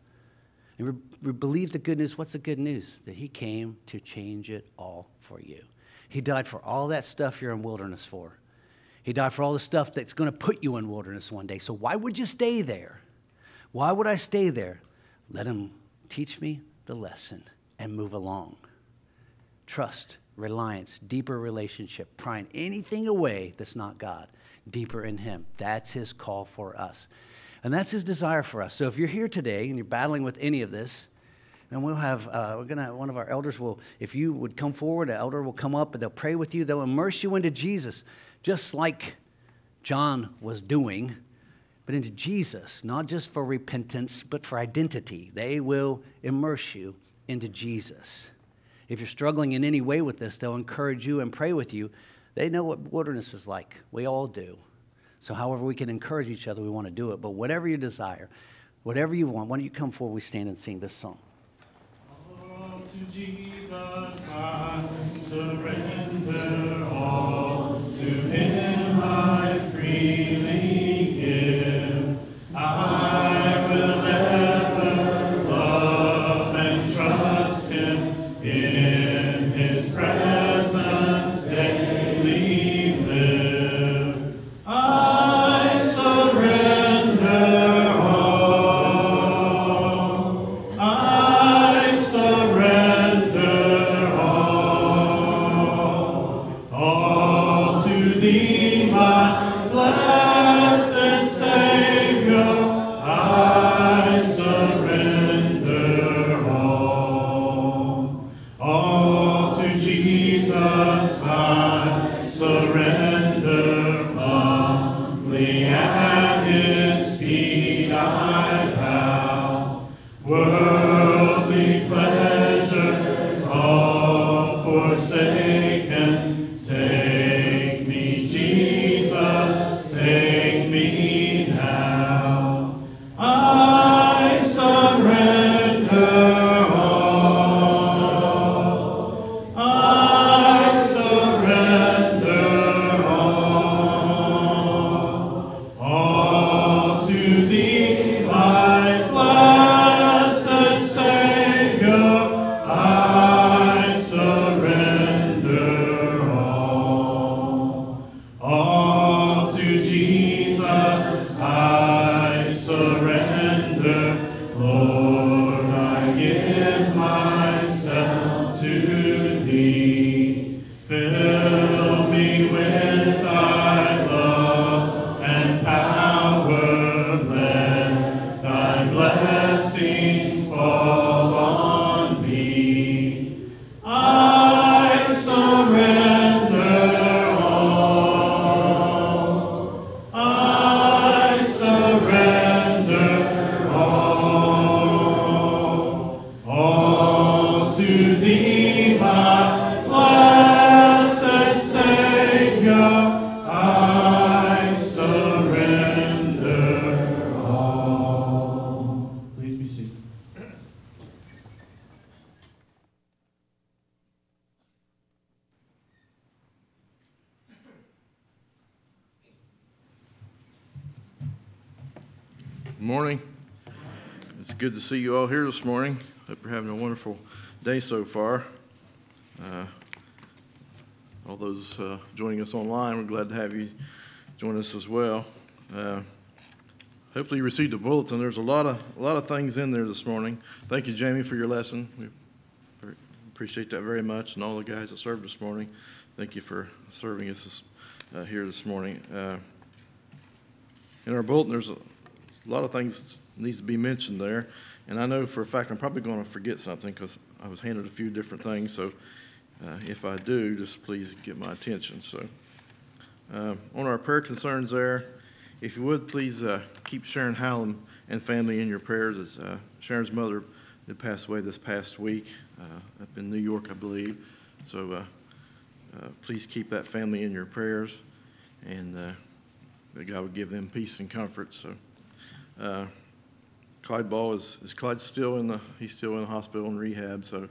And we believe the good news. What's the good news? That He came to change it all for you. He died for all that stuff you're in wilderness for. He died for all the stuff that's going to put you in wilderness one day. So why would you stay there? Why would I stay there? Let Him teach me the lesson and move along. Trust, reliance, deeper relationship, prying anything away that's not God deeper in Him. That's His call for us. And that's His desire for us. So if you're here today and you're battling with any of this, and we'll have, uh, we're gonna, one of our elders will, if you would come forward, an elder will come up and they'll pray with you. They'll immerse you into Jesus, just like John was doing, but into Jesus, not just for repentance, but for identity. They will immerse you into Jesus. If you're struggling in any way with this, they'll encourage you and pray with you. They know what wilderness is like. We all do. So, however, we can encourage each other, we want to do it. But whatever you desire, whatever you want, why don't you come forward? We stand and sing this song. All to Jesus I surrender all. To Him I freely good to see you all here this morning. Hope you're having a wonderful day so far. Uh, All those uh, joining us online, we're glad to have you join us as well. Uh, Hopefully you received the bulletin. There's a lot of, a lot of things in there this morning. Thank you, Jamie, for your lesson. We appreciate that very much, and all the guys that served this morning. Thank you for serving us this- uh, here this morning. Uh, In our bulletin, there's a a lot of things needs to be mentioned there, and I know for a fact I'm probably going to forget something because I was handed a few different things, so uh, if I do, just please get my attention, so. uh, On our prayer concerns there, if you would, please uh, keep Sharon Hallam and family in your prayers, as uh, Sharon's mother did pass away this past week uh, up in New York, I believe, so uh, please keep that family in your prayers, and that God would give them peace and comfort, so. Uh, Clyde Ball is, is Clyde still in the, he's still in the hospital in rehab, so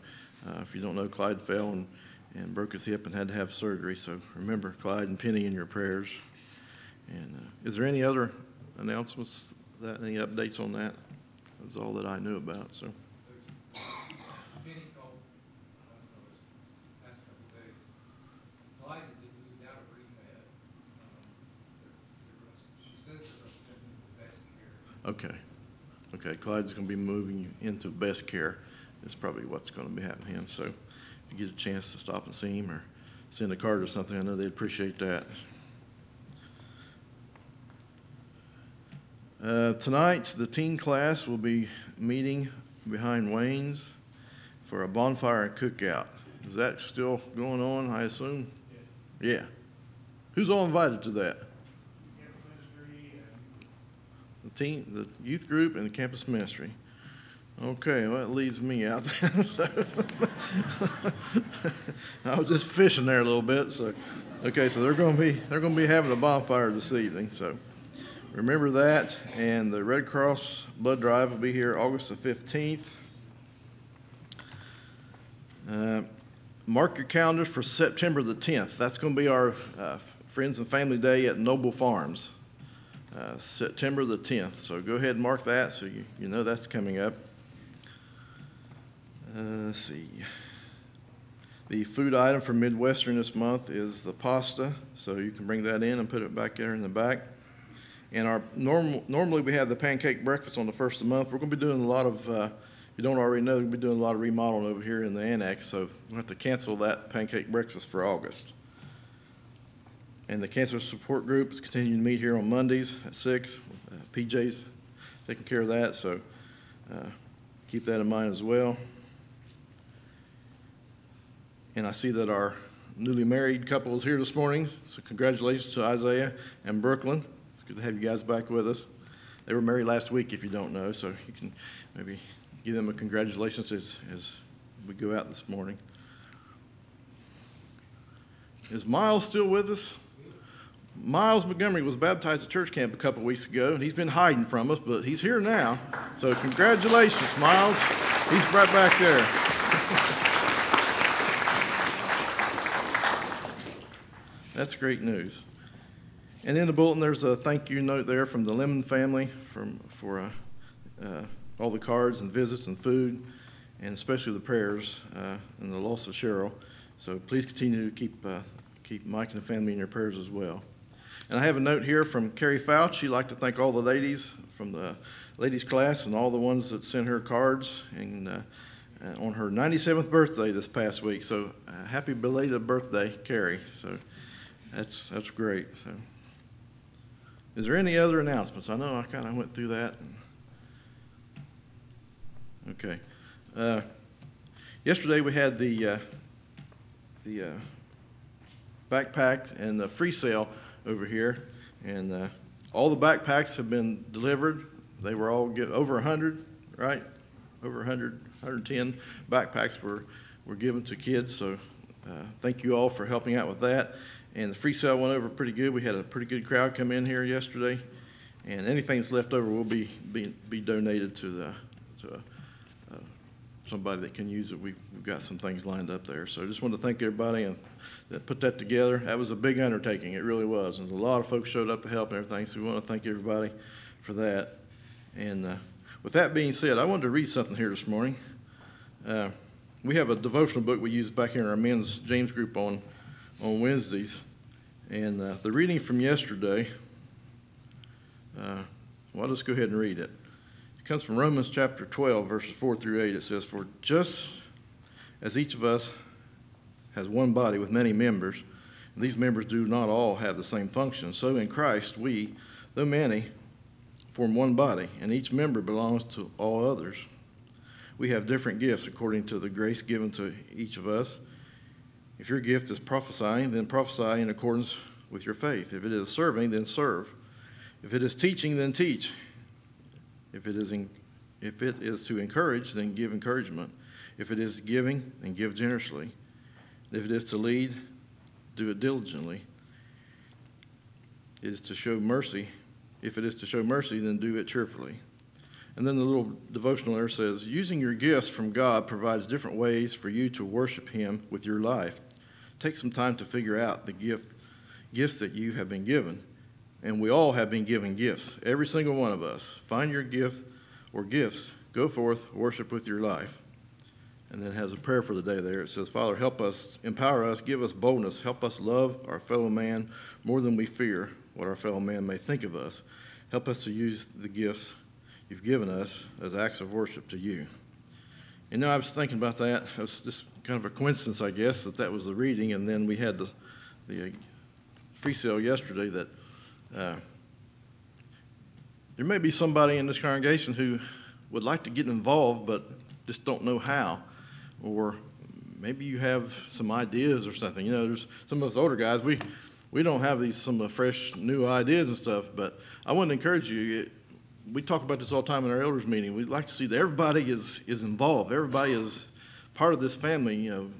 uh, if you don't know, Clyde fell and, and broke his hip and had to have surgery, so remember Clyde and Penny in your prayers. And uh, is there any other announcements, that, any updates on that? That's all that I knew about, so. Penny called, uh, last couple of days. Clyde had been moved out of rehab. Um, they're- they're gonna- She says they're gonna send him to best care. Okay. Okay, Clyde's gonna be moving you into best care, is probably what's gonna be happening to him. So if you get a chance to stop and see him or send a card or something, I know they'd appreciate that. Uh, tonight, the teen class will be meeting behind Wayne's for a bonfire and cookout. Is that still going on, I assume? Yeah. Who's all invited to that? The teen, the youth group and the campus ministry. Okay, well, that leaves me out. There. I was just fishing there a little bit, so, okay, so they're gonna be, they're gonna be having a bonfire this evening, so remember that. And the Red Cross Blood Drive will be here August the fifteenth. Uh, Mark your calendars for September the tenth. That's gonna be our, uh, Friends and Family Day at Noble Farms uh, September the 10th. So go ahead and mark that so you, you know that's coming up. Uh, let's see. The food item for Midwestern this month is the pasta, so you can bring that in and put it back there in the back. And our normal, normally we have the pancake breakfast on the first of the month. We're going to be doing a lot of, uh, if you don't already know, to be doing a lot of remodeling over here in the annex, so we'll have to cancel that pancake breakfast for August. And the cancer support group is continuing to meet here on Mondays at six. Uh, PJ's taking care of that, so uh, keep that in mind as well. And I see that our newly married couple is here this morning, so congratulations to Isaiah and Brooklyn. It's good to have you guys back with us. They were married last week, if you don't know, so you can maybe give them a congratulations as, as we go out this morning. Is Miles still with us? Miles Montgomery was baptized at church camp a couple weeks ago, and he's been hiding from us, but he's here now. So congratulations, Miles. He's right back there. That's great news. And in the bulletin, there's a thank you note there from the Lemon family from, for uh, uh, all the cards and visits and food, and especially the prayers uh, and the loss of Cheryl. So please continue to keep, uh, keep Mike and the family in your prayers as well. And I have a note here from Carrie Fouch. She'd like to thank all the ladies from the ladies' class and all the ones that sent her cards and uh, uh, on her 97th birthday this past week. So uh, happy belated birthday, Carrie. So that's that's great. So, is there any other announcements? I know I kind of went through that. Okay. Uh, yesterday we had the uh, the uh, backpack and the free sale over here, and uh, all the backpacks have been delivered. They were all get, over 100, right? Over 100, 110 backpacks were, were given to kids, so uh, thank you all for helping out with that. And the free sale went over pretty good. We had a pretty good crowd come in here yesterday, and anything that's left over will be, be, be donated to the, to uh, somebody that can use it. We've, we've got some things lined up there. So I just want to thank everybody and that put that together. That was a big undertaking. It really was. And a lot of folks showed up to help and everything. So we want to thank everybody for that. And uh, with that being said, I wanted to read something here this morning. Uh, we have a devotional book we use back here in our men's James group on on Wednesdays. And uh, the reading from yesterday, uh, well, let's go ahead and read it. It comes from Romans chapter 12, verses 4 through 8. It says, For just as each of us has one body with many members, and these members do not all have the same function, so in Christ we, though many, form one body, and each member belongs to all others. We have different gifts according to the grace given to each of us. If your gift is prophesying, then prophesy in accordance with your faith. If it is serving, then serve. If it is teaching, then teach. If it is, in, if it is to encourage, then give encouragement. If it is giving, then give generously. If it is to lead, do it diligently. It is to show mercy. If it is to show mercy, then do it cheerfully. And then the little devotional there says, using your gifts from God provides different ways for you to worship Him with your life. Take some time to figure out the gift, gifts that you have been given. And we all have been given gifts, every single one of us. Find your gift or gifts. Go forth, worship with your life. And then has a prayer for the day there. It says, Father, help us, empower us, give us boldness, help us love our fellow man more than we fear what our fellow man may think of us. Help us to use the gifts you've given us as acts of worship to you. And now I was thinking about that. It was just kind of a coincidence, I guess, that that was the reading, and then we had the, the uh, free sale yesterday that uh, there may be somebody in this congregation who would like to get involved but just don't know how. Or maybe you have some ideas or something. You know, there's some of us older guys, we, we don't have these some fresh new ideas and stuff, but I want to encourage you. We talk about this all the time in our elders meeting. We'd like to see that everybody is, is involved. Everybody is part of this family. You know,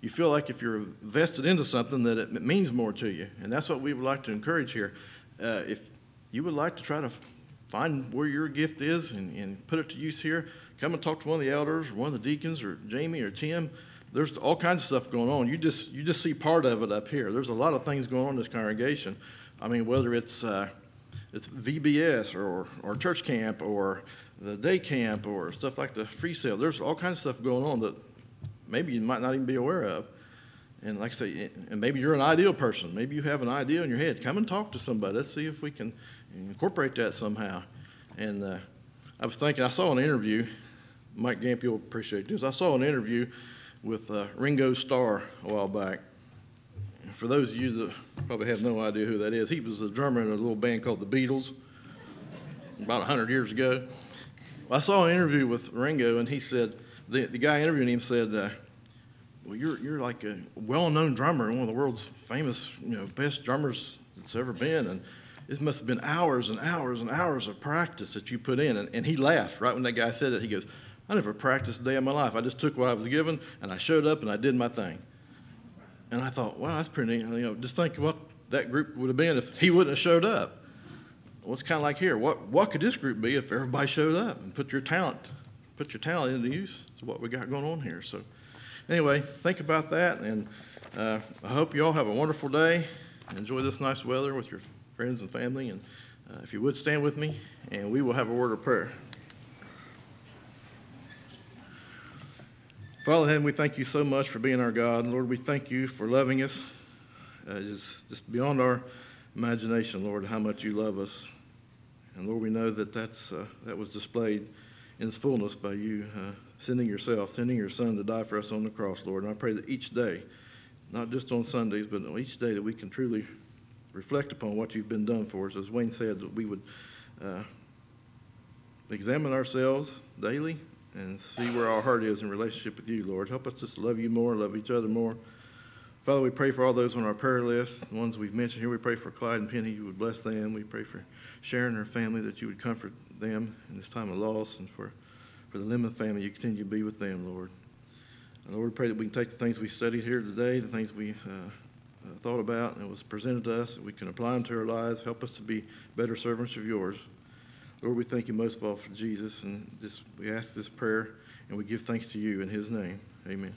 you feel like if you're vested into something that it means more to you. And that's what we would like to encourage here. Uh, if you would like to try to find where your gift is and, and put it to use here, come and talk to one of the elders or one of the deacons or Jamie or Tim. There's all kinds of stuff going on. You just you just see part of it up here. There's a lot of things going on in this congregation. I mean, whether it's uh, it's VBS or or church camp or the day camp or stuff like the free sale. There's all kinds of stuff going on that maybe you might not even be aware of. And like I say, and maybe you're an ideal person. Maybe you have an idea in your head. Come and talk to somebody. Let's see if we can incorporate that somehow. And uh, I was thinking, I saw an interview. Mike Gamp, you'll appreciate this. I saw an interview with uh, Ringo Starr a while back. For those of you that probably have no idea who that is, he was a drummer in a little band called the Beatles about 100 years ago. Well, I saw an interview with Ringo, and he said, the, the guy interviewing him said, uh, well, you're, you're like a well-known drummer and one of the world's famous, you know, best drummers that's ever been. And it must have been hours and hours and hours of practice that you put in. And, and he laughed right when that guy said it. He goes, I never practiced a day of my life. I just took what I was given and I showed up and I did my thing. And I thought, wow, that's pretty neat. You know, just think what that group would have been if he wouldn't have showed up. Well, it's kind of like here. What, what could this group be if everybody showed up and put your talent, put your talent into use? That's what we got going on here. So anyway, think about that, and uh, I hope you all have a wonderful day. Enjoy this nice weather with your friends and family, and uh, if you would stand with me, and we will have a word of prayer. Father in heaven, we thank you so much for being our God. Lord, we thank you for loving us. Uh, it is just beyond our imagination, Lord, how much you love us. And Lord, we know that that's, uh, that was displayed in its fullness by you uh, sending yourself, sending your son to die for us on the cross, Lord. And I pray that each day, not just on Sundays, but each day that we can truly reflect upon what you've been done for us. As Wayne said, that we would uh, examine ourselves daily and see where our heart is in relationship with you, Lord. Help us just love you more, love each other more. Father, we pray for all those on our prayer list, the ones we've mentioned here. We pray for Clyde and Penny, you would bless them. We pray for Sharon and her family, that you would comfort them in this time of loss. And for, for the Lemon family, you continue to be with them, Lord. And Lord, we pray that we can take the things we studied here today, the things we uh, uh, thought about and was presented to us, that we can apply them to our lives. Help us to be better servants of yours. Lord, we thank you most of all for Jesus, and this, we ask this prayer, and we give thanks to you in his name. Amen.